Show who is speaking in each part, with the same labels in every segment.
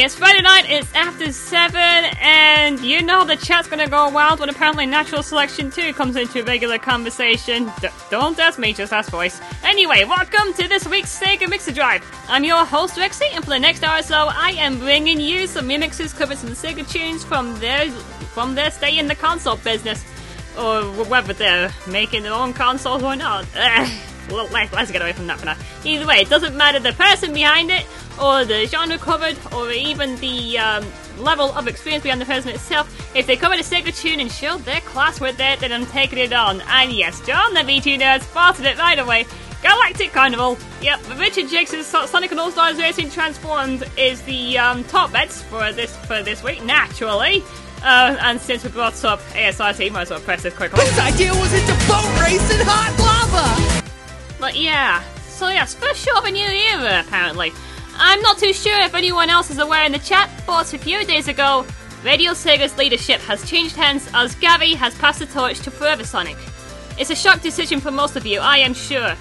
Speaker 1: it's Friday night, it's after 7, and you know the chat's gonna go wild when apparently Natural Selection 2 comes into regular conversation. D- don't ask me, just ask voice. Anyway, welcome to this week's Sega Mixer Drive. I'm your host, Rexy, and for the next hour or so, I am bringing you some remixes covering some Sega tunes from their, from their stay in the console business. Or whether they're making their own consoles or not. Well, let's get away from that for now. Either way, it doesn't matter the person behind it or the genre covered, or even the um, level of experience behind the person itself. If they covered a Sega tune and showed their class with it, then I'm taking it on. And yes, John the VG nerd spotted it right away. Galactic Carnival. Yep, Richard Jacques' Sonic and All Stars Racing Transformed is the um, top bets for this for this week, naturally. Uh, and since we brought up ASRT, might as well press this quickly.
Speaker 2: This idea was into boat race in hot lava!
Speaker 1: But yeah, so yes, first show of a new era, apparently. I'm not too sure if anyone else is aware in the chat, but a few days ago, Radio Sega's leadership has changed hands as Gabby has passed the torch to Forever Sonic. It's a shock decision for most of you, I am sure.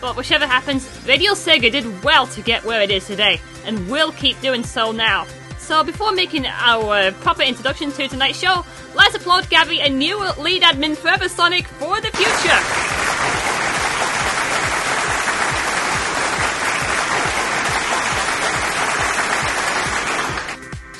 Speaker 1: But whichever happens, Radio Sega did well to get where it is today, and will keep doing so now. So before making our proper introduction to tonight's show, let's applaud Gabby, a new lead admin for Forever Sonic for the future!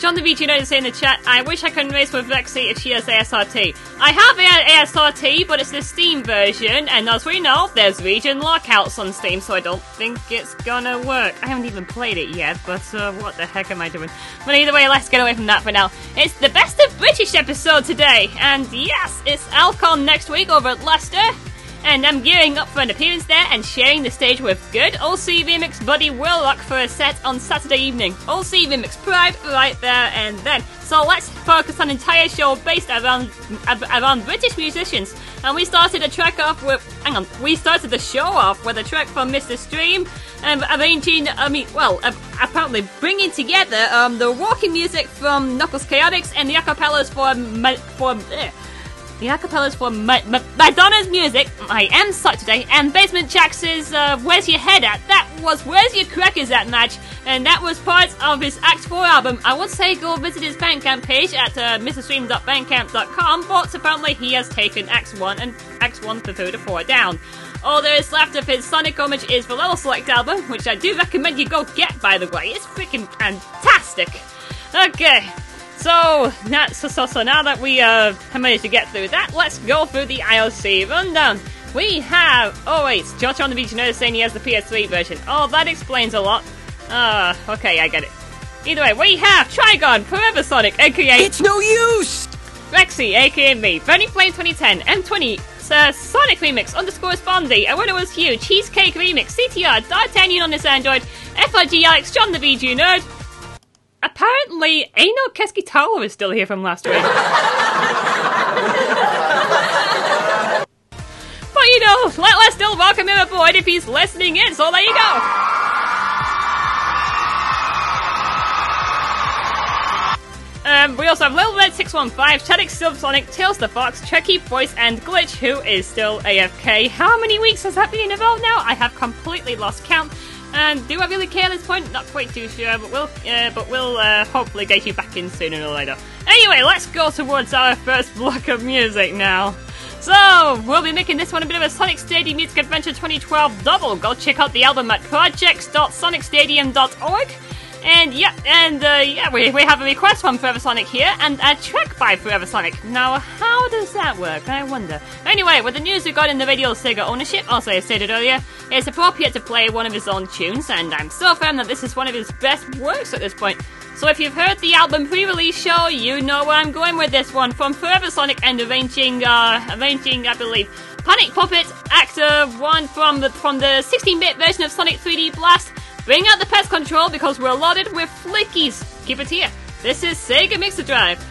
Speaker 1: John the VG noticed in the chat, I wish I could race with Vexy if she has ASRT. I have ASRT, but it's the Steam version, and as we know, there's region lockouts on Steam, so I don't think it's gonna work. I haven't even played it yet, but uh, what the heck am I doing? But either way, let's get away from that for now. It's the best of British episode today, and yes, it's Alcon next week over at Leicester and I'm gearing up for an appearance there and sharing the stage with good OC Remix buddy Willock for a set on Saturday evening. OC Remix Pride right there and then. So let's focus on an entire show based around around British musicians. And we started a track off with, hang on, we started the show off with a track from Mr. Stream, um, arranging, I mean, well, apparently bringing together um, the walking music from Knuckles Chaotix and the acapellas for, for, uh, the acapellas for Ma- Ma- Madonna's music, I Am Saturday, and Basement Jaxx's uh, Where's Your Head At? That was Where's Your Crackers At match, and that was part of his Act 4 album. I would say go visit his Bandcamp page at uh, mrstream.bandcamp.com, but apparently he has taken Acts 1 and Acts 1 to 3 to 4 down. All there is left of his Sonic Homage is the Level Select album, which I do recommend you go get, by the way. It's freaking fantastic. Okay, so, not, so, so, so now that we uh, have managed to get through that, let's go through the IRC rundown. We have. Oh, wait, Josh on the Beach notice saying he has the PS3 version. Oh, that explains a lot. Uh, okay, I get it. Either way, we have Trigon, Forever Sonic, aka.
Speaker 2: It's no use!
Speaker 1: Rexy, aka me, Burning Flame 2010, M20, uh, Sonic Remix, underscore Spondy, A Winner Was Huge, Cheesecake Remix, CTR, D'Artagnan on this Android, FRG Alex, John the VG Nerd, Apparently, Eino Keskitalo is still here from last week. but you know, let, us still welcome him aboard if he's listening in, so there you go. Um, we also have Little Red 615, Chadwick Silversonic, Tails the Fox, Chucky Voice, and Glitch, who is still AFK. How many weeks has that been about now? I have completely lost count. And do I really care at this point? Not quite too sure, but we'll, uh, but we'll uh, hopefully get you back in sooner or later. Anyway, let's go towards our first block of music now. So, we'll be making this one a bit of a Sonic Stadium Music Adventure 2012 double. Go check out the album at projects.sonicstadium.org. And yeah, and uh, yeah, we, we have a request from Forever Sonic here, and a track by Forever Sonic. Now, how does that work? I wonder. Anyway, with the news regarding the Radio Sega ownership, also I stated earlier, it's appropriate to play one of his own tunes, and I'm so firm that this is one of his best works at this point. So if you've heard the album pre-release show, you know where I'm going with this one. From Forever Sonic and arranging, uh, arranging, I believe, Panic Puppet, Actor One from the from the 16-bit version of Sonic 3D Blast. Bring out the pest control because we're loaded with flickies. Keep it here. This is Sega Mixer Drive.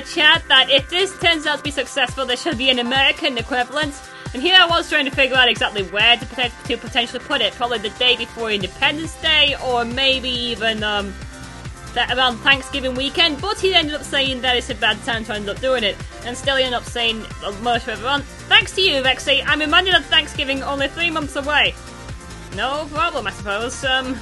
Speaker 1: The chat that if this turns out to be successful, there should be an American equivalent. And here I was trying to figure out exactly where to, to potentially put it. Probably the day before Independence Day, or maybe even um, that around Thanksgiving weekend. But he ended up saying that it's a bad time to end up doing it, and still ended up saying much further on. Thanks to you, Vexy. I'm reminded of Thanksgiving only three months away. No problem, I suppose. Um,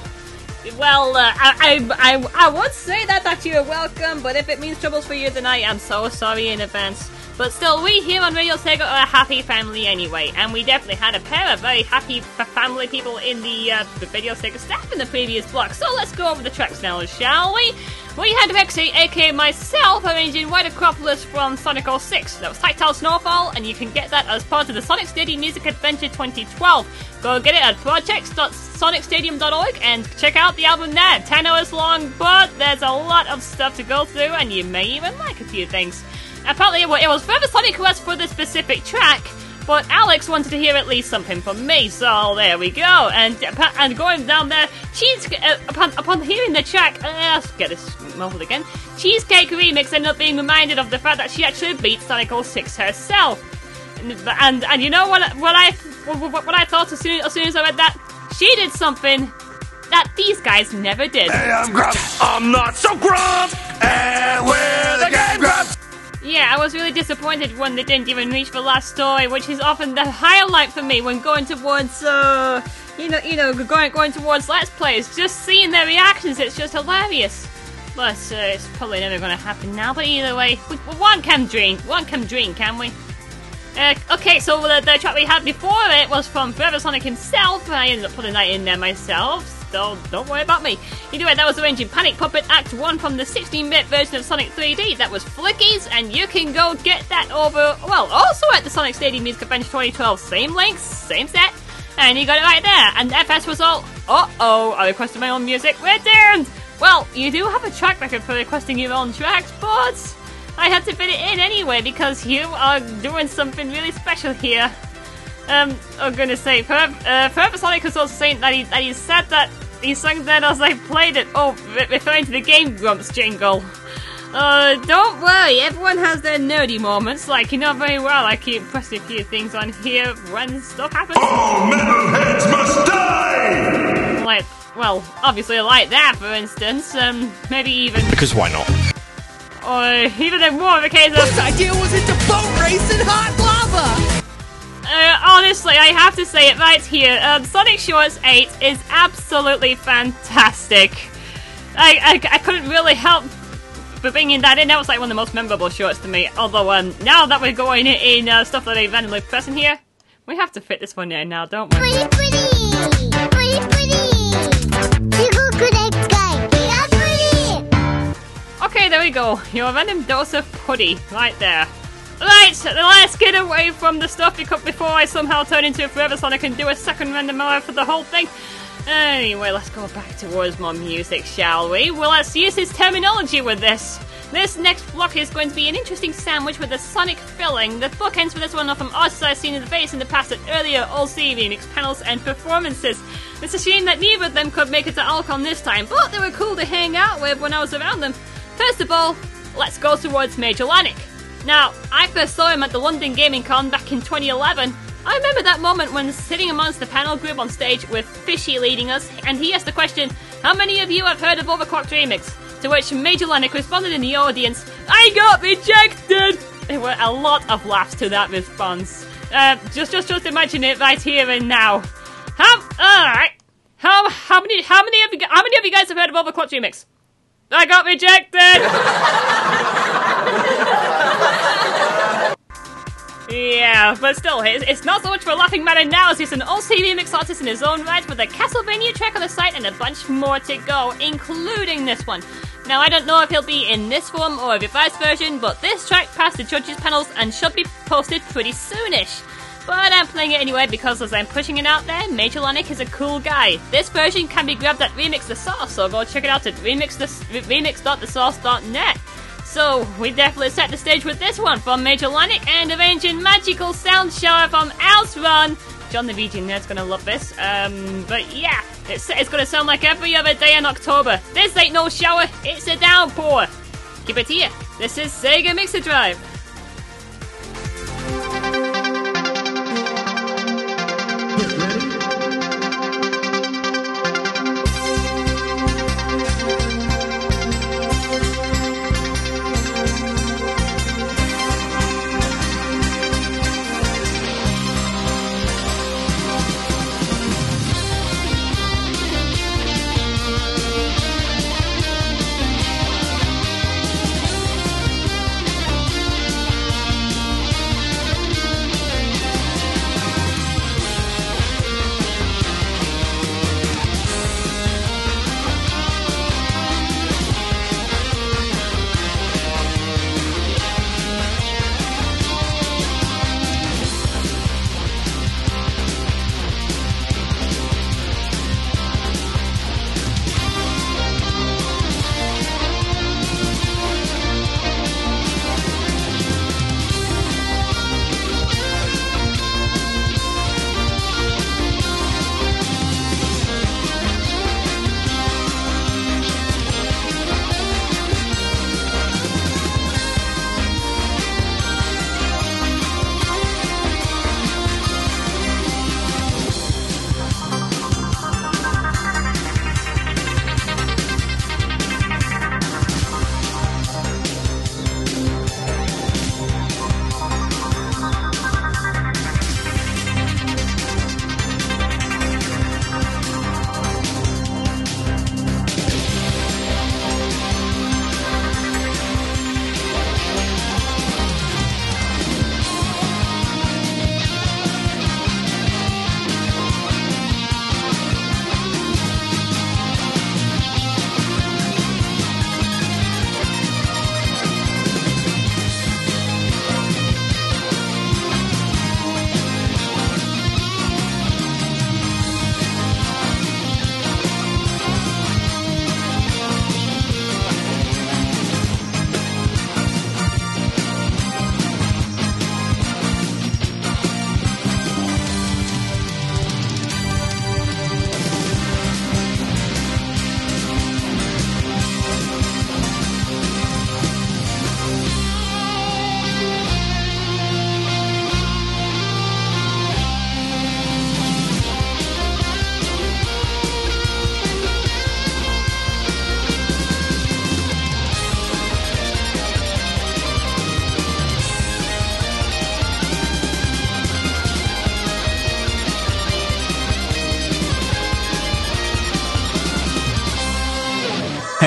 Speaker 1: well, uh, I, I, I, would say that that you're welcome, but if it means troubles for you tonight, I'm so sorry in advance. But still, we here on Radio Sega are a happy family anyway, and we definitely had a pair of very happy family people in the, uh, the Radio Sega staff in the previous block. So let's go over the tracks now, shall we? We had Rexy, aka myself, arranging White Acropolis from Sonic 06. That was Tactile Snowfall, and you can get that as part of the Sonic Stadium Music Adventure 2012. Go get it at projects.sonicstadium.org and check out the album there. 10 hours long, but there's a lot of stuff to go through, and you may even like a few things. Apparently, it was Forever Sonic request for this specific track, but Alex wanted to hear at least something from me, so there we go. And and going down there, cheese uh, upon upon hearing the track, uh, let's get this muffled again. Cheesecake Remix ended up being reminded of the fact that she actually beat Sonic 06 herself. And and, and you know what what I what, what I thought as soon as soon as I read that she did something that these guys never did.
Speaker 3: Hey, I'm. I'm not so Grump. And we're the Game.
Speaker 1: Yeah, I was really disappointed when they didn't even reach the last story, which is often the highlight for me when going towards, uh, you know, you know, going going towards Let's Plays. Just seeing their reactions, it's just hilarious. But uh, it's probably never going to happen now. But either way, we, one can dream, one can dream, can we? Uh, okay, so the, the track we had before it was from Forever Sonic himself. And I ended up putting that in there myself so don't worry about me. Anyway, that was arranging Panic Puppet Act 1 from the 16-bit version of Sonic 3D. That was Flickies, and you can go get that over, well, also at the Sonic Stadium Music Adventure 2012. Same links, same set, and you got it right there. And FS was all, uh-oh, I requested my own music, returned! Well, you do have a track record for requesting your own tracks, but I had to fit it in anyway because you are doing something really special here. Um, I'm gonna say, Forever, uh, Forever Sonic was also saying that he, that he said that he sang that as I played it. Oh, referring to the Game Grumps jingle. Uh, don't worry, everyone has their nerdy moments. Like, you know very well, I keep pressing a few things on here when stuff happens.
Speaker 3: All metalheads must die.
Speaker 1: Like, well, obviously like that, for instance. Um, maybe even,
Speaker 4: Because why not?
Speaker 1: or even in more of a case of
Speaker 2: Whose idea was it to boat race in hot lava?
Speaker 1: uh, honestly, I have to say it right here. Um, Sonic Shorts 8 is absolutely fantastic. I, I, I couldn't really help but bringing that in. That was like one of the most memorable shorts to me. Although, um, now that we're going in uh, stuff that I randomly press in here, we have to fit this one in now, don't we?
Speaker 5: Pretty, pretty.
Speaker 1: Okay, there we go. Your random dose of putty right there. Right, let's get away from the stuff because before I somehow turn into a Forever Sonic and do a second random hour for the whole thing. Anyway, let's go back towards my music, shall we? Well, let's use his terminology with this. This next block is going to be an interesting sandwich with a sonic filling. The bookends for this one are from artists I've seen in the face in the past at earlier OC remix panels and performances. It's a shame that neither of them could make it to Alcon this time, but they were cool to hang out with when I was around them. First of all, let's go towards Major Lanik. Now, I first saw him at the London Gaming Con back in 2011. I remember that moment when sitting amongst the panel group on stage with Fishy leading us, and he asked the question, How many of you have heard of Overclocked Remix? To which Major Lanik responded in the audience, I got rejected! There were a lot of laughs to that response. Uh, just, just, just imagine it right here and now. How, alright. How, how many, how many of you, how many of you guys have heard of Overclocked Remix? I got rejected! Yeah, but still, it's, it's not so much for a laughing matter now as he's an OC remix artist in his own right with a Castlevania track on the site and a bunch more to go, including this one. Now, I don't know if he'll be in this form or a revised version, but this track passed the judges' panels and should be posted pretty soonish. But I'm playing it anyway because as I'm pushing it out there, Major Lanik is a cool guy. This version can be grabbed at Remix the Sauce, so go check it out at remix the, remix.thesauce.net. So, we definitely set the stage with this one from Major Lanik and arranging Magical Sound Shower from Outrun. John the VG Nerd's gonna love this. Um, but yeah, It's, it's gonna sound like every other day in October. This ain't no shower, it's a downpour. Keep it here. This is Sega Mixer Drive.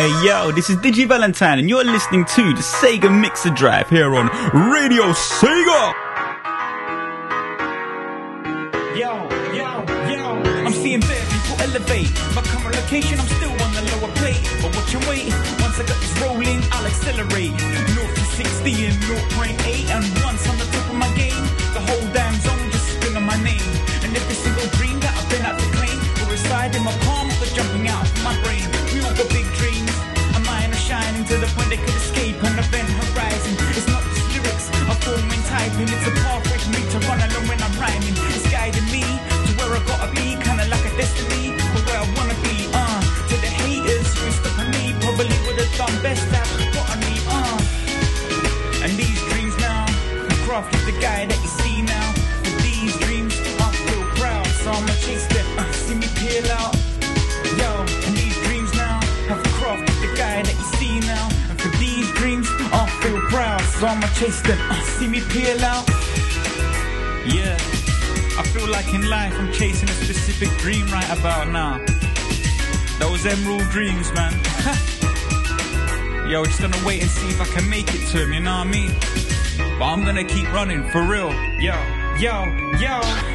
Speaker 4: Hey yo, this is Digi Valentine, and you're listening to the Sega Mixer Drive here on Radio Sega. Yo, yo, yo, I'm seeing bad people elevate. My current location, I'm still on the lower plate. But watch and wait, once I got this rolling, I'll accelerate. North to 60 and 0.8, and once on the I'ma chase them. See me peel out. Yeah, I feel like in life I'm chasing a specific dream right about now. Those emerald dreams, man. Yo, just gonna wait and see if I can make it to him, you know what I mean? But I'm gonna keep running, for real. Yo, yo, yo.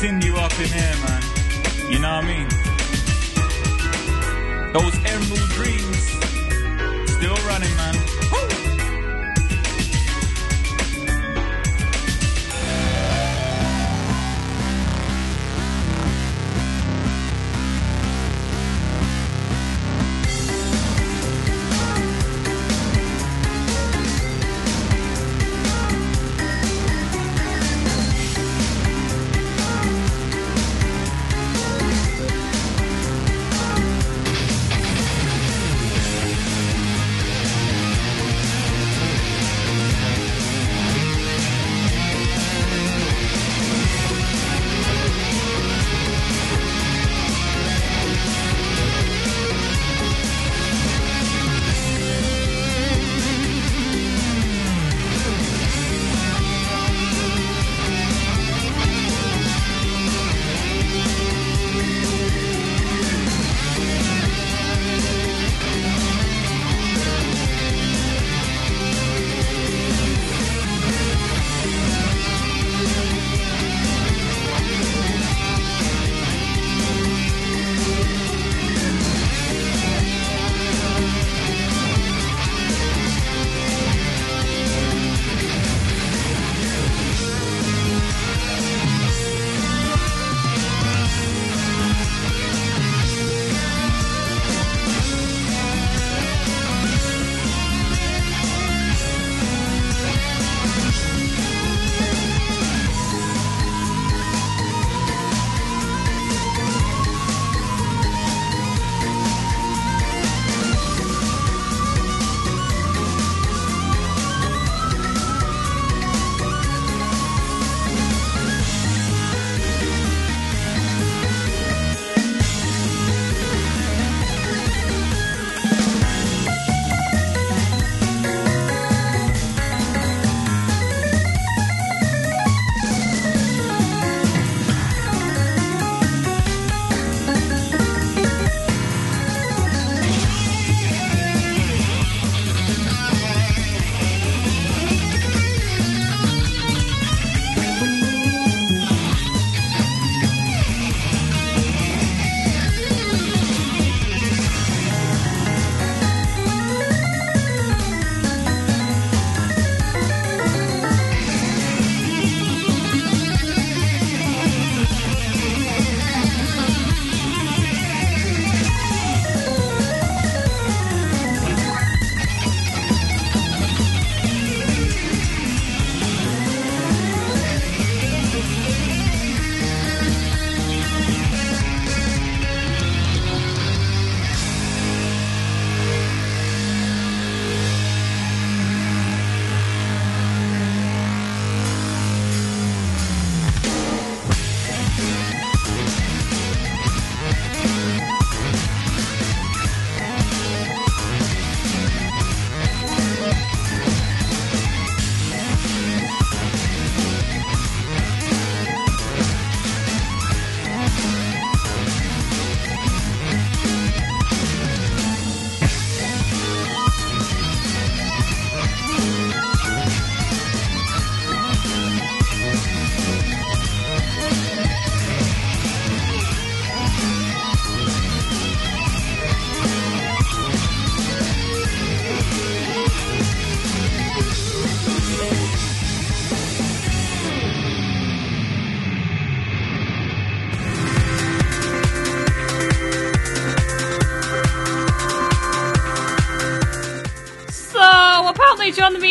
Speaker 4: Continue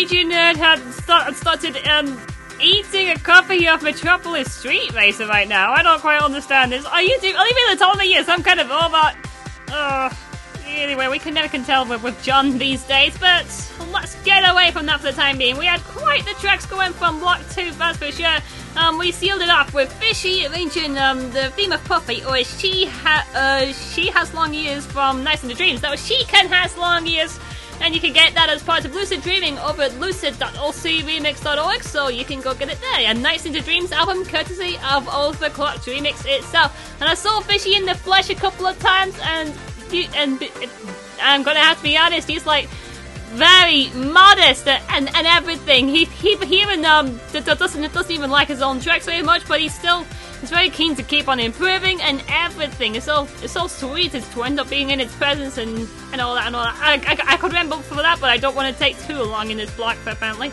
Speaker 1: John Nerd had start, started um, eating a copy of Metropolis Street Racer right now. I don't quite understand this. Are you, do, are you mean to tell me you're some kind of robot? Uh, anyway, we can never can tell with, with John these days, but let's get away from that for the time being. We had quite the tracks going from Block 2, that's for sure. Um, we sealed it off with Fishy arranging um, the theme of Puffy, or she ha- uh, she has long ears from Nights into Dreams. That was She Can Has Long Ears And you can get that as part of Lucid Dreaming over at lucid.ocremix.org, so you can go get it there. A Nights into Dreams album courtesy of Overclocked Remix itself. And I saw Fishy in the flesh a couple of times, and he- and I'm gonna have to be honest, he's like very modest and, and everything. He he, he even um doesn't doesn't even like his own tracks very much, but he's still he's very keen to keep on improving and everything. It's so it's so sweet it's to end up being in its presence and, and all that and all that. I, I, I could ramble for that, but I don't want to take too long in this block apparently.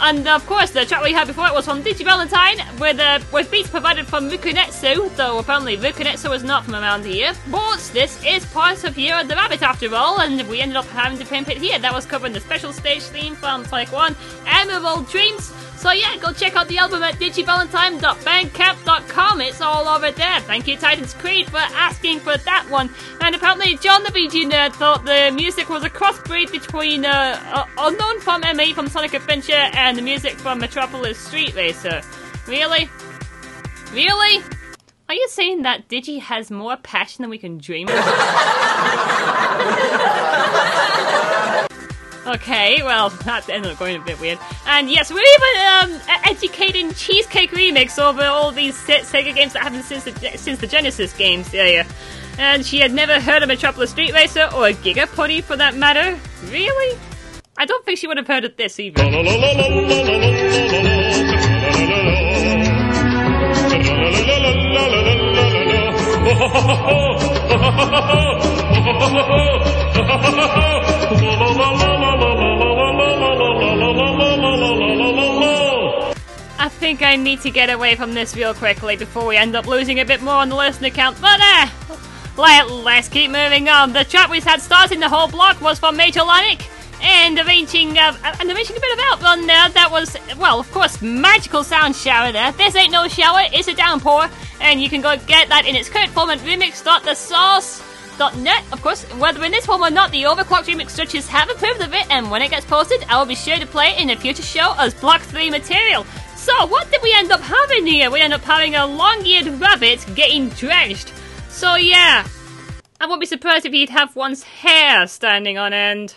Speaker 1: And of course, the track we had before it was from Digi Valentine, with uh, with beats provided from Rukunetsu, though apparently Rukunetsu is not from around here. But this is part of Year of the Rabbit after all, and we ended up having to pimp it here. That was covering the special stage theme from Sonic 1, Emerald Dreams. So yeah, go check out the album at digivalentine.bandcamp.com. It's all over there. Thank you, Titans Creed, for asking for that one. And apparently, John the VG Nerd thought the music was a crossbreed between uh, uh, Unknown from M.E. from Sonic Adventure and the music from Metropolis Street Racer. Really? Really? Are you saying that Digi has more passion than we can dream of? Okay, well, that ended up going a bit weird. And yes, we're even um, e- educating Cheesecake Remix over all these Sega games that happened since the since the Genesis games. Yeah, yeah. And she had never heard of Metropolis Street Racer or Giga Putty for that matter. Really? I don't think she would have heard of this either. I think I need to get away from this real quickly before we end up losing a bit more on the listener count. But uh, let, let's keep moving on. The track we had starting the whole block was from Major Lanic. And arranging, uh, and arranging a bit of outrun there. That was, well, of course, magical sound shower there. This ain't no shower, it's a downpour. And you can go get that in its current form at remix.thesource.net. Of course, whether in this form or not, the overclocked remix judges have approved of it. And when it gets posted, I will be sure to play it in a future show as Block 3 material. So, what did we end up having here? We end up having a long-eared rabbit getting drenched. So, yeah. I won't be surprised if he'd have one's hair standing on end.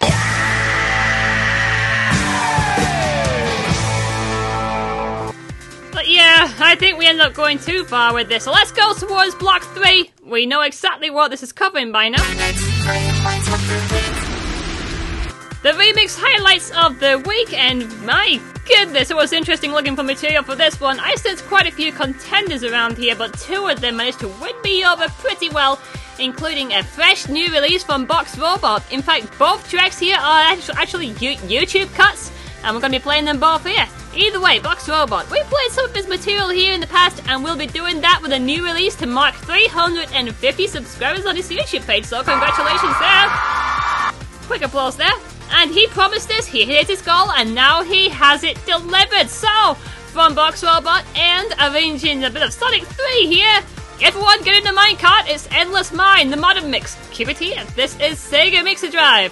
Speaker 1: Yeah, I think we ended up going too far with this. So let's go towards block three. We know exactly what this is covering by now. The remix highlights of the week, and my goodness, it was interesting looking for material for this one. I sensed quite a few contenders around here, but two of them managed to win me over pretty well, including a fresh new release from Box Robot. In fact, both tracks here are actually YouTube cuts, and we're going to be playing them both here. Either way, Box Robot, we've played some of his material here in the past, and we'll be doing that with a new release to mark 350 subscribers on his YouTube page, so congratulations there! Quick applause there. And he promised us, he hit his goal, and now he has it delivered. So, from Box Robot and arranging a bit of Sonic 3 here, everyone get in the minecart, it's Endless Mine, the modern mix. Keep it here. This is Sega Mixer Drive.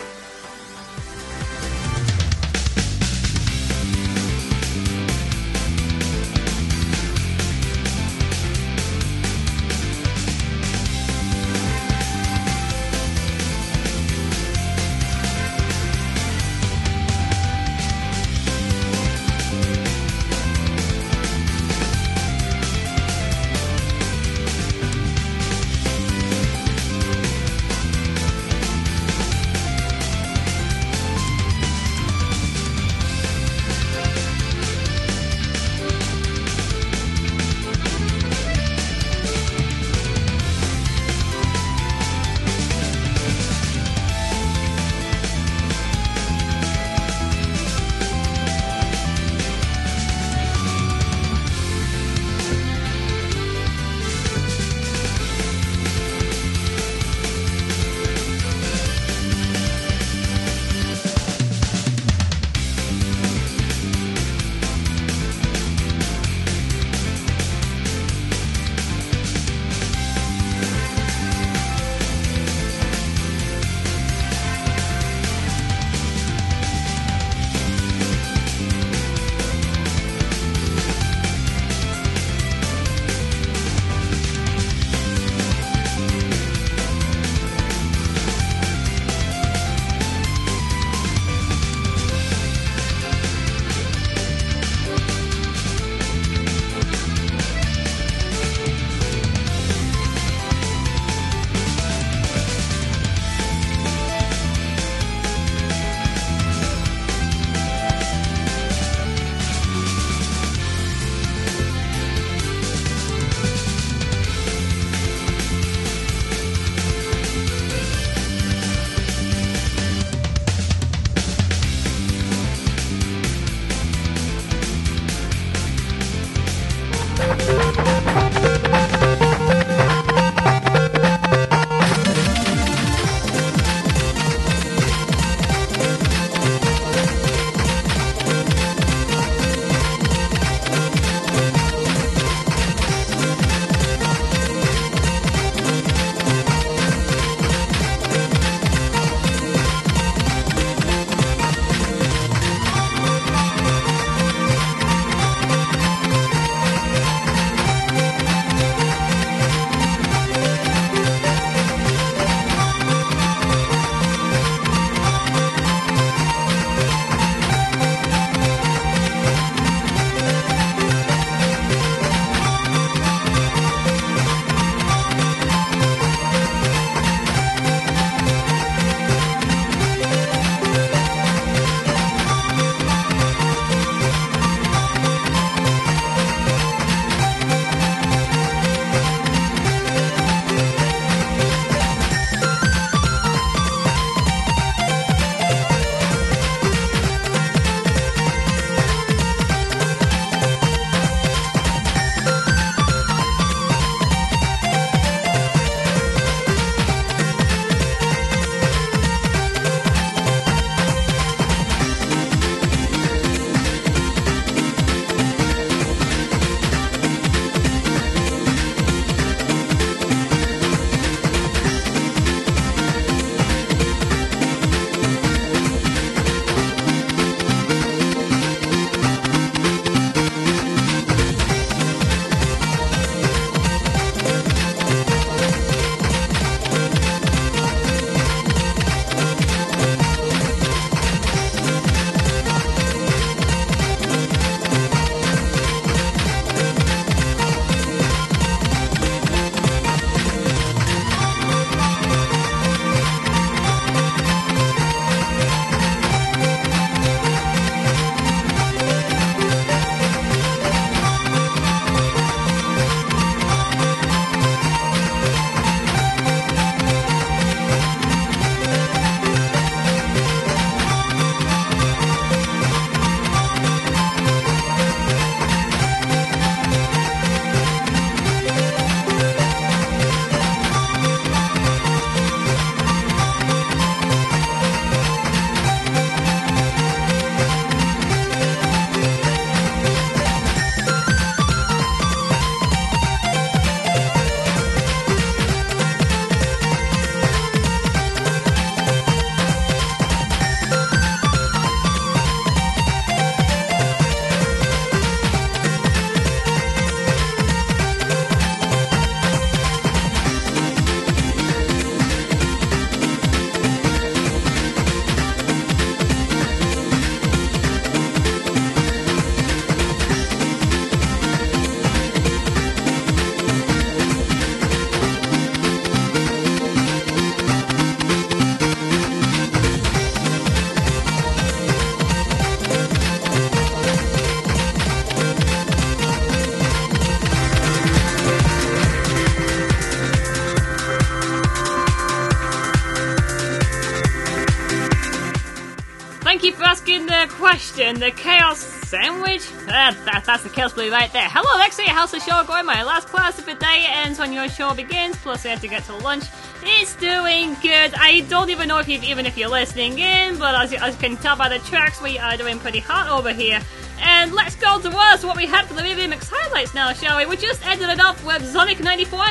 Speaker 1: Question. The Chaos Sandwich? Uh, that, that's the Chaos Blue right there. Hello, Lexi. How's the show going? My last class of the day ends when your show begins, plus I have to get to lunch. It's doing good. I don't even know if you've, even if you're listening in, but as you, as you can tell by the tracks, we are doing pretty hot over here. And let's go to what we had for the movie mix highlights now, shall we? We just ended it off with Sonic 94.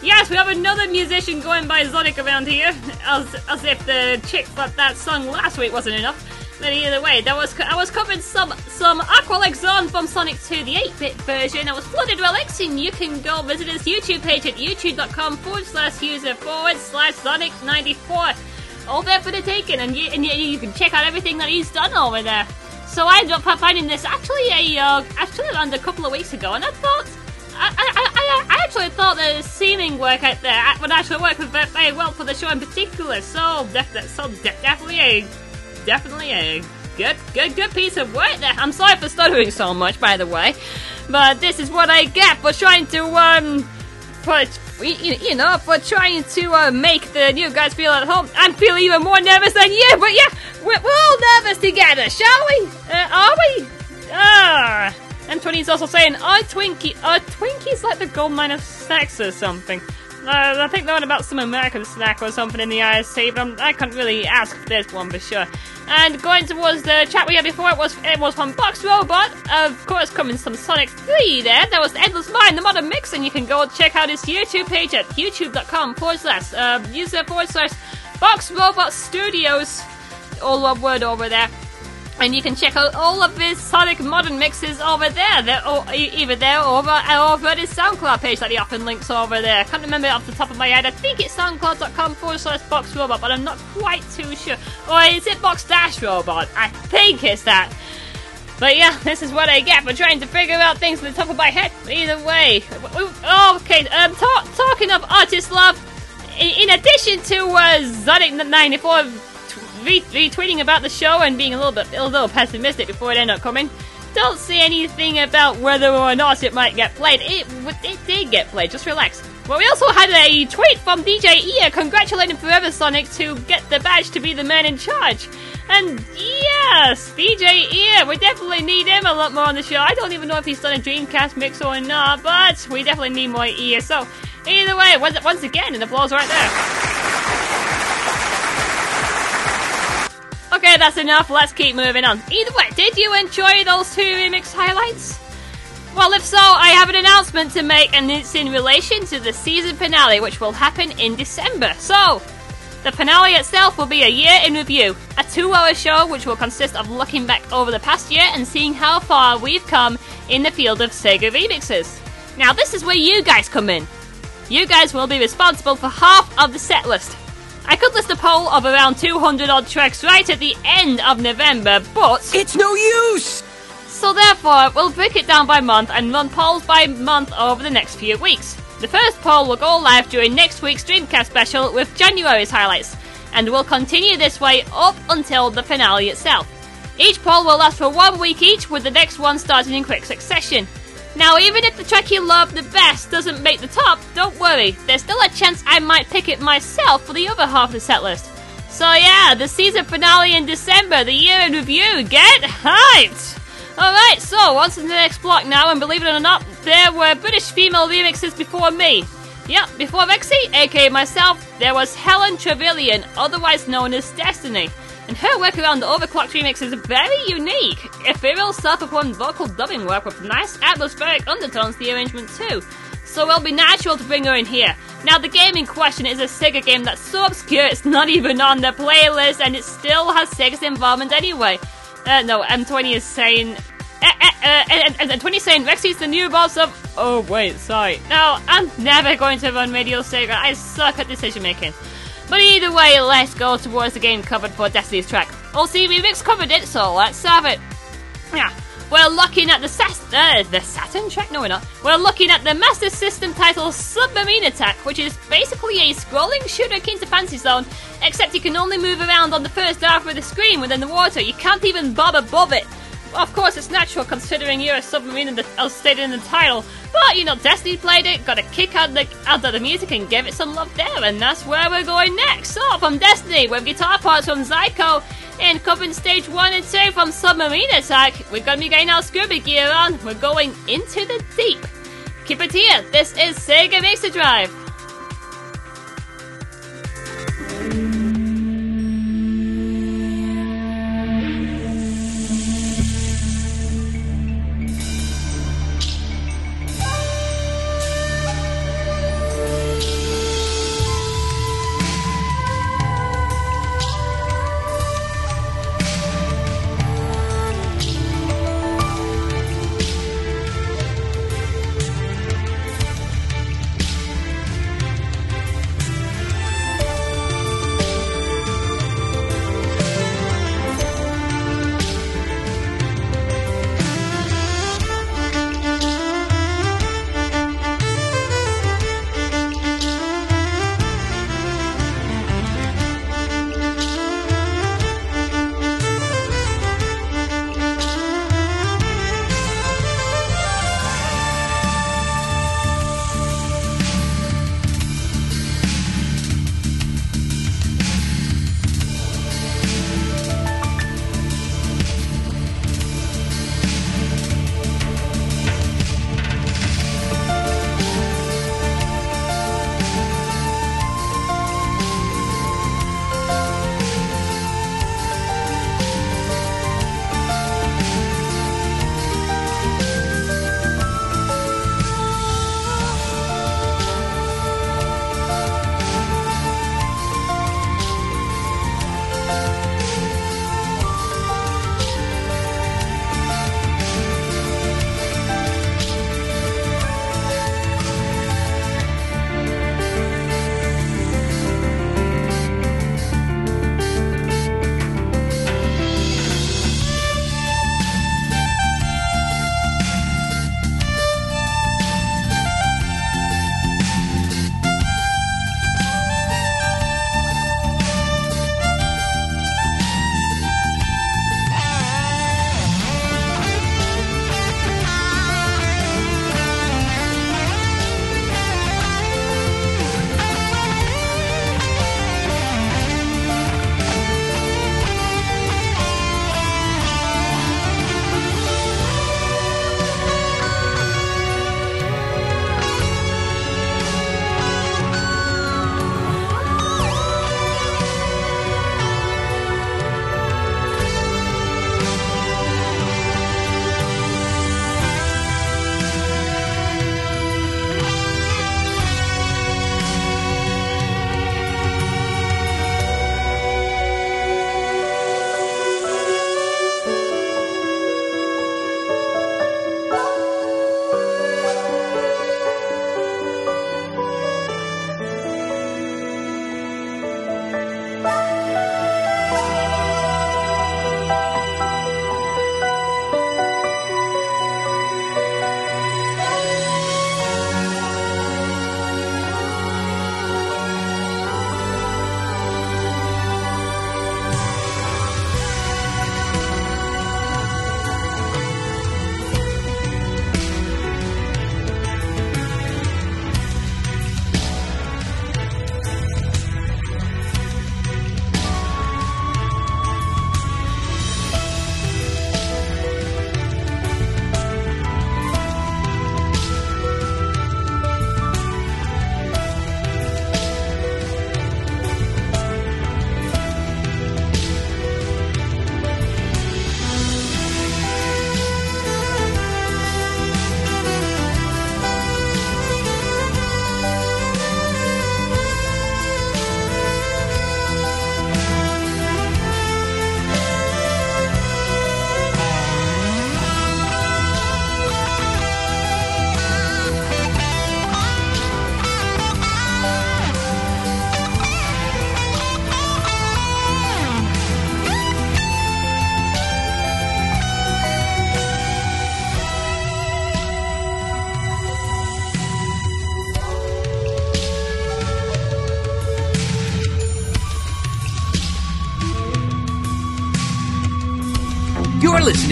Speaker 1: Yes, we have another musician going by Sonic around here, as as if the chick that that sung last week wasn't enough. But either way, that was I was covering some some Aqua Lake Zone from Sonic 2, the 8-bit version. I was flooded relics, and you can go visit his YouTube page at youtube.com forward slash user forward slash Sonic 94. All there for the taking, and you, and you, you can check out everything that he's done over there. So I ended up finding this actually a uh, actually around a couple of weeks ago, and I thought I, I, I, I actually thought the seaming work out there would actually work very well for the show in particular. So, def- so de- definitely a definitely a good, good, good piece of work there. I'm sorry for stuttering so much, by the way, but this is what I get for trying to um, for you, know, for trying to uh, make the new guys feel at home. I'm feeling even more nervous than you, but yeah, we're, we're all nervous together, shall we? Uh, are we? Ah. M20 is also saying, "Are Twinkie, are Twinkies like the gold mine of sex or something?" Uh, I think they're on about some American snack or something in the IRC, but I'm, I can't really ask for this one for sure. And going towards the chat we had before, it was it was from Box Robot, of course, coming some Sonic 3 there. That was Endless Mine, the modern mix, and you can go check out his YouTube page at youtube.com forward slash uh, user forward slash Box Robot Studios, all one word over there. And you can check out all of his Sonic Modern mixes over there. They're e- either there or over, over at his SoundCloud page that he often links over there. I can't remember it off the top of my head. I think it's soundcloud.com forward slash box robot, but I'm not quite too sure. Or is it box dash robot? I think it's that. But yeah, this is what I get for trying to figure out things on the top of my head. Either way. Okay, um, ta- talking of artist love, in, addition to uh, Sonic94 re- retweeting about the show and being a little bit a little pessimistic before it ended up coming. Don't say anything about whether or not it might get played. It it did get played. Just relax. But we also had a tweet from DJ Ear congratulating Forever Sonic to get the badge to be the man in charge. And yes, DJ Ear, we definitely need him a lot more on the show. I don't even know if he's done a Dreamcast mix or not, but we definitely need more Ear. So either way, once again, an applause right there. That's enough. Let's keep moving on. Either way, did you enjoy those two remix highlights? Well, if so, I have an announcement to make, and it's in relation to the season finale, which will happen in December. So, the finale itself will be a year in review, a two hour show which will consist of looking back over the past year and seeing how far we've come in the field of Sega remixes. Now, this is where you guys come in. You guys will be responsible for half of the set list. I could list a poll of around 200 odd tracks right at the end of November, but.
Speaker 3: It's no use!
Speaker 1: So therefore, we'll break it down by month and run polls by month over the next few weeks. The first poll will go live during next week's Dreamcast special with January's highlights, and will continue this way up until the finale itself. Each poll will last for one week each, with the next one starting in quick succession. Now, even if the track you love the best doesn't make the top, don't worry, there's still a chance I might pick it myself for the other half of the setlist. So yeah, the season finale in December, the year in review, get hyped! Alright, so on to the next block now, and believe it or not, there were British female remixes before me. Yep, before Rexy, aka myself, there was Helen Trevelyan, otherwise known as Destiny. And her work around the Overclock remix is very unique. Ethereal self-performed vocal dubbing work with nice atmospheric undertones to the arrangement too. So it'll be natural to bring her in here. Now the game in question is a Sega game that's so obscure it's not even on the playlist and it still has Sega's involvement anyway. Uh, no, M20 is saying... Uh, uh, uh, and, and, and 20 saying Rexy's the new boss of... Oh wait, sorry. No, I'm never going to run Radio Sega. I suck at decision making. But either way, let's go towards the game covered for Destiny's track. Oh, see, Remix covered it, so let's have it. Yeah, we're looking at the Sas- uh, the Saturn track. No, we're not. We're looking at the Master System title Submarine Attack, which is basically a scrolling shooter akin to Fantasy Zone, except you can only move around on the first half of the screen within the water. You can't even bob above it. Of course, it's natural considering you're a submarine in the, as stated in the title, but you know, Destiny played it, got a kick out of, the, out of the music, and gave it some love there, and that's where we're going next. So, from Destiny, with guitar parts from Zyko, and covering stage 1 and 2 from Submarine Attack, we're gonna be getting our scuba gear on, we're going into the deep. Keep it here, this is Sega Mixer Drive.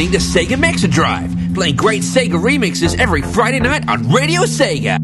Speaker 2: listening to Sega Mega Drive, playing great Sega remixes every Friday night on Radio Sega.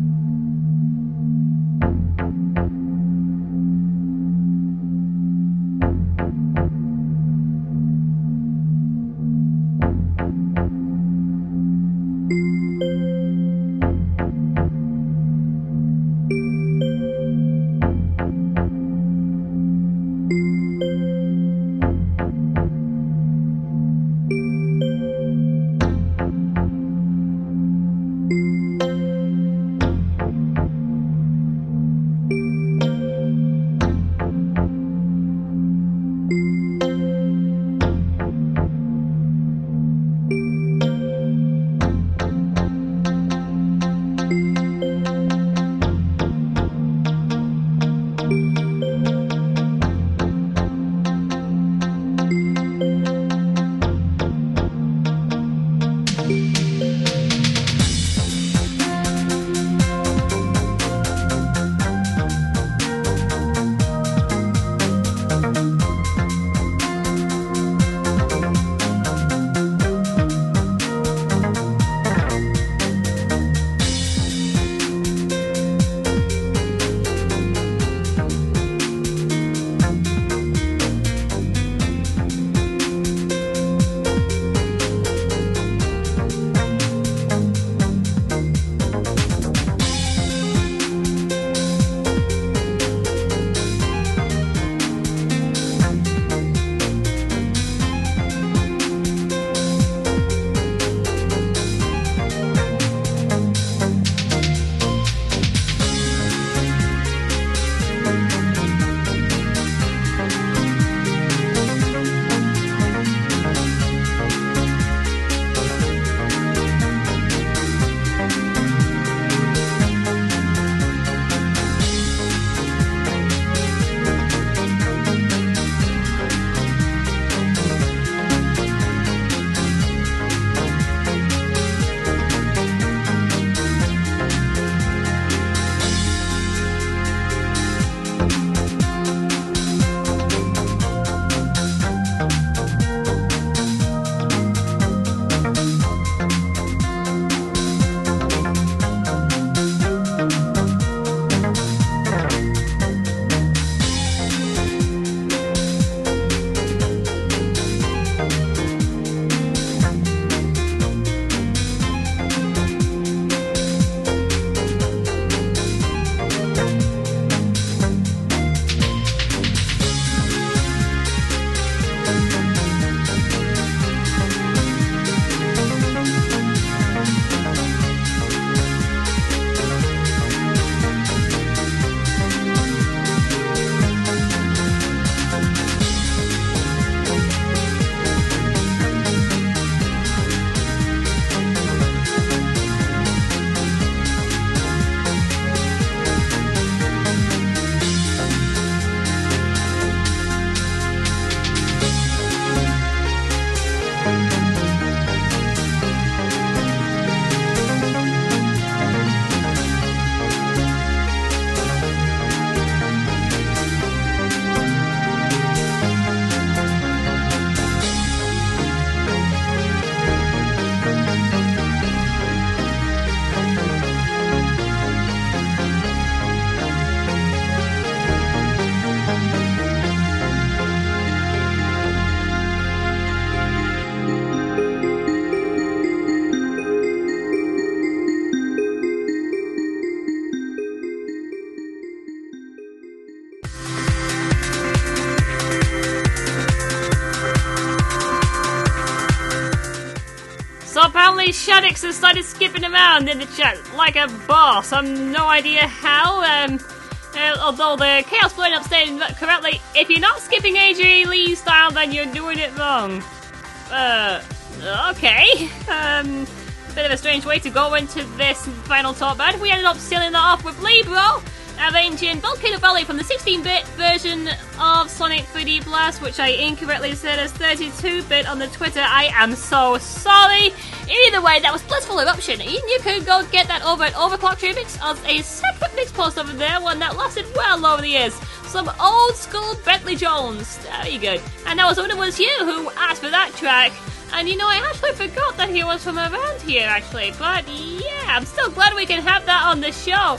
Speaker 1: Started skipping around in the chat like a boss. I'm no idea how. Um, uh, although the Chaos Blade up saying correctly, if you're not skipping AJ Lee style, then you're doing it wrong. Uh, okay. Um, bit of a strange way to go into this final top band. We ended up sealing that off with Libro, arranging Volcano Valley from the 16-bit version of Sonic 3D Blast, which I incorrectly said as 32-bit on the Twitter. I am so sorry. Either way, that was Blissful Eruption. You can go get that over at Overclock Remix as a separate mix post over there, one that lasted well over the years. Some old school Bentley Jones. Very good. And that was when it was you who asked for that track. And you know, I actually forgot that he was from around here, actually. But yeah, I'm still glad we can have that on the show.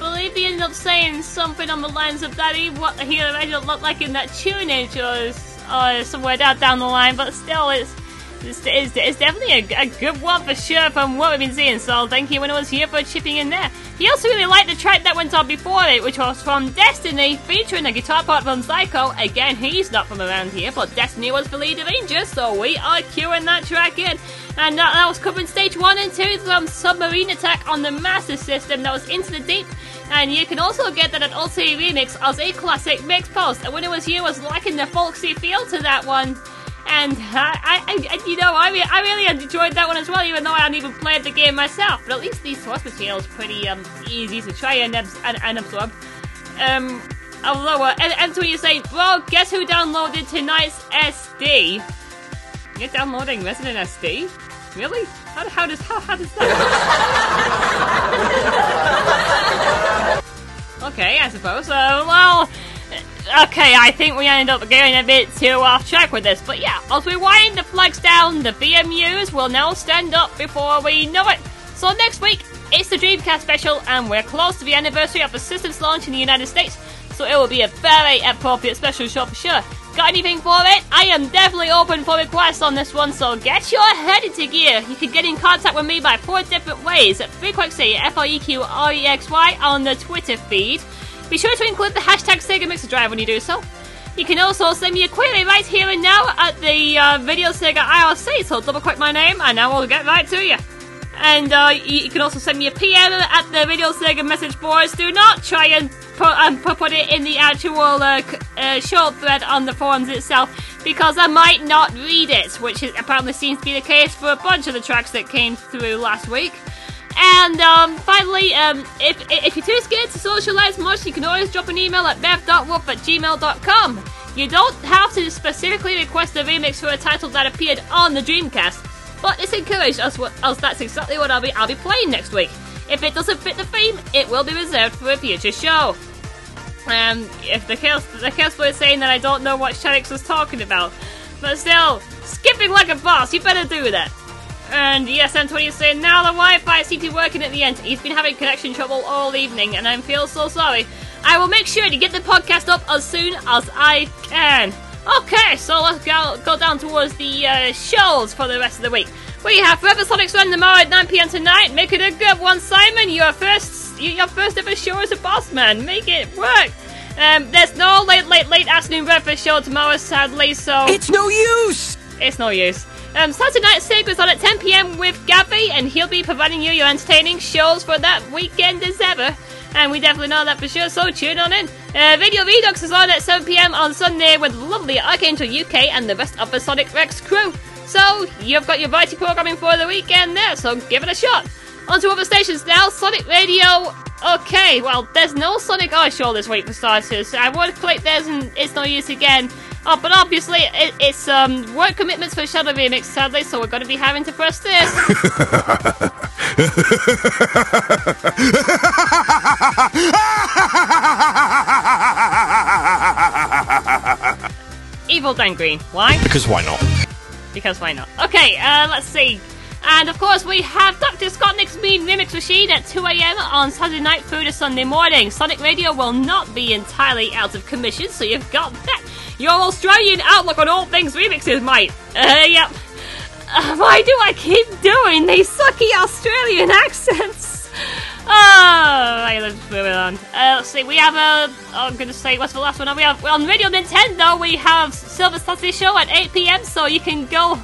Speaker 1: Believe he ended up saying something on the lines of that he what he originally looked like in that tunage or, or uh, somewhere down down the line. But still, it's it's, it's, it's definitely a, a, good one for sure from what we've been seeing. So thank you when it was here for chipping in there. He also really liked the track that went on before it, which was from Destiny, featuring a guitar part from Psycho. Again, he's not from around here, but Destiny was the lead arranger, so we are queuing that track in. And that, that was covering stage one and two, some submarine attack on the Master System that was into the deep. And you can also get that at Ulti Remix as a classic mix post. And when it was here, was liking the folksy feel to that one. And I, I, I you know, I, I really enjoyed that one as well, even though I hadn't even played the game myself. But at least the source material is pretty um, easy to try and, and, and absorb. Um, although, uh, and, and so you say, well, guess who downloaded tonight's SD? You're downloading Resident SD? Really? How, how does how, how does that? okay, I suppose. Uh, well, okay, I think we ended up getting a bit too off track with this, but yeah, as we wind the flags down, the BMUs will now stand up before we know it. So next week, it's the Dreamcast special, and we're close to the anniversary of the system's launch in the United States, so it will be a very appropriate special show for sure. Got anything for it? I am definitely open for requests on this one, so get your head into gear. You can get in contact with me by four different ways. Frequency, F-R-E-Q-R-E-X-Y on the Twitter feed. Be sure to include the hashtag Sega Mixer Drive when you do so. You can also send me a query right here and now at the uh, Radio Sega IRC, so double click my name and I will get right to you. And uh, you can also send me a PM at the Radio Sega message boards. Do not try and put, um, put it in the actual uh, uh, short thread on the forums itself because I might not read it, which apparently seems to be the case for a bunch of the tracks that came through last week. And um, finally, um, if, if you're too scared to socialize much, you can always drop an email at bev.wolf at gmail.com. You don't have to specifically request a remix for a title that appeared on the Dreamcast, but it's encouraged as, as that's exactly what I'll be, I'll be playing next week. If it doesn't fit the theme, it will be reserved for a future show. Um, if the chaos, the chaos boy is saying that I don't know what Shaddix was talking about, but still, skipping like a boss, you better do that. And yes, Antonio is saying now the Wi-Fi seems to be working at the end. He's been having connection trouble all evening, and I feel so sorry. I will make sure to get the podcast up as soon as I can. Okay, so let's go, go down towards the uh, shows for the rest of the week. We have Forever Sonic's Run tomorrow at 9 pm tonight. Make it a good one, Simon. Your first, your first ever show as a boss man. Make it work. Um, there's no late, late, late afternoon breakfast show tomorrow, sadly. So
Speaker 6: It's no use!
Speaker 1: it's no use. Um, Saturday Night Sega on at 10 pm with Gabby, and he'll be providing you your entertaining shows for that weekend as ever. And we definitely know that for sure, so tune on in. Uh, Video Redux is on at 7 pm on Sunday with lovely Archangel UK and the rest of the Sonic Rex crew. So, you've got your variety programming for the weekend there, so give it a shot. On to other stations now, Sonic Radio. Okay, well, there's no Sonic Eye show this week for starters. I would click there's and it's no use again. Oh, but obviously it, it's um, work commitments for Shadow Remix, sadly, so we're going to be having to press this. Evil Dan Green. Why?
Speaker 3: Because why not?
Speaker 1: Because why not? Okay, uh, let's see. And of course, we have Dr. Scott Nick's Mean Remix Machine at 2 a.m. on Saturday night through to Sunday morning. Sonic Radio will not be entirely out of commission, so you've got that. Your Australian outlook on all things remixes, mate. Uh, yep. Uh, why do I keep doing these sucky Australian accents? Oh, right, let's move on. Uh, let's see, we have a. Oh, I'm gonna say, what's the last one? We have on Radio Nintendo. We have Silver Saturday Show at 8 p.m. So you can go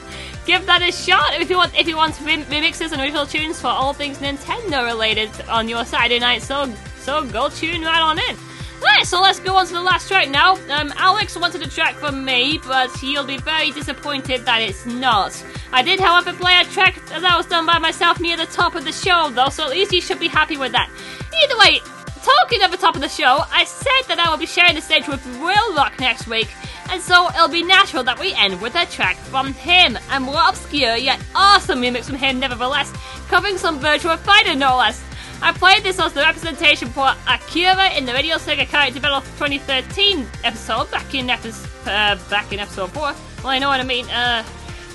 Speaker 1: give that a shot if you want if you want rem- remixes and original tunes for all things Nintendo related on your Saturday night. So so go tune right on in. Right, so let's go on to the last track now. Um, Alex wanted a track from me, but he'll be very disappointed that it's not. I did, however, play a track that was done by myself near the top of the show, though, so at least you should be happy with that. Either way, talking of the top of the show, I said that I will be sharing the stage with Will Rock next week, and so it'll be natural that we end with a track from him, a more obscure yet awesome remix from him, nevertheless, covering some Virtua Fighter no less. I played this as the representation for Akira in the Radio Sega Character Battle 2013 episode back in episode uh, back in episode four. Well, I know what I mean. Uh,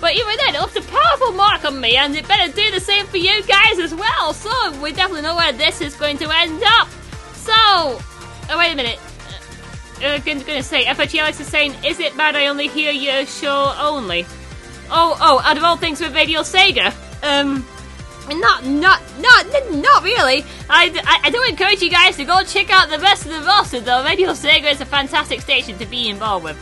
Speaker 1: but even then, it left a powerful mark on me, and it better do the same for you guys as well. So we definitely know where this is going to end up. So, oh wait a minute. Uh, I'm gonna say, FRG Alex is saying, is it bad I only hear your show only? Oh, oh, out of all things with Radio Sega, um, not, not, not, not really. I, I, I do encourage you guys to go check out the rest of the roster, though. Radio Sega is a fantastic station to be involved with.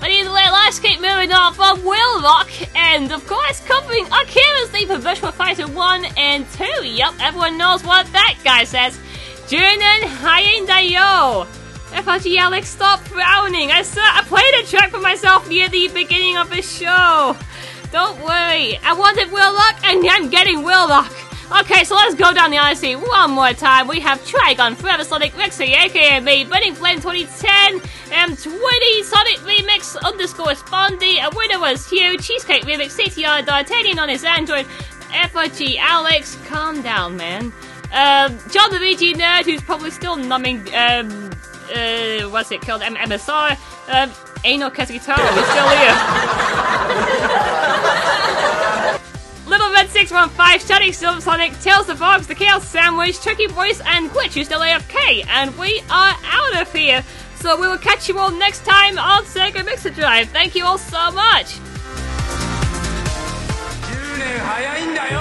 Speaker 1: But either way, let's keep moving on from Will Rock, and of course, covering Akira's theme for Virtua Fighter 1 and 2. Yep, everyone knows what that guy says. Junen Hayendayo. FRG Alex, stop frowning. I, saw, I played a track for myself near the beginning of the show. Don't worry. I wanted Will Rock, and I'm getting Will Rock. Okay, so let's go down the Odyssey one more time. We have Trigon, Forever Sonic, Rexy, aka me, Burning Flame 2010, M20, Sonic Remix, underscore Spondy, a winner was Hugh, Cheesecake Remix, CTR, D'Artagnan on his Android, FRG Alex, calm down, man. Um, John the VG Nerd, who's probably still numbing, um, uh, what's it called, M- MSR, um, Anal is still here. Little Red 615, Shutting Silver Sonic, Tails the Fox, The Chaos Sandwich, Turkey Voice, and Glitch, who's still AFK. And we are out of here. So we will catch you all next time on Sega Mixer Drive. Thank you all so much.
Speaker 3: 10年早いんだよ「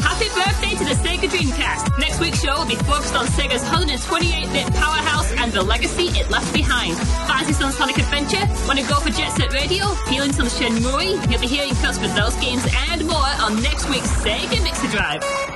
Speaker 1: Happy birthday to the Sega Dreamcast! Next week's show will be focused on Sega's 128-bit powerhouse and the legacy it left behind. Fancy some Sonic Adventure? Want to go for Jet Set Radio? Feeling some Shenmue? You'll be hearing cuts for those games and more on next week's Sega Mixer Drive.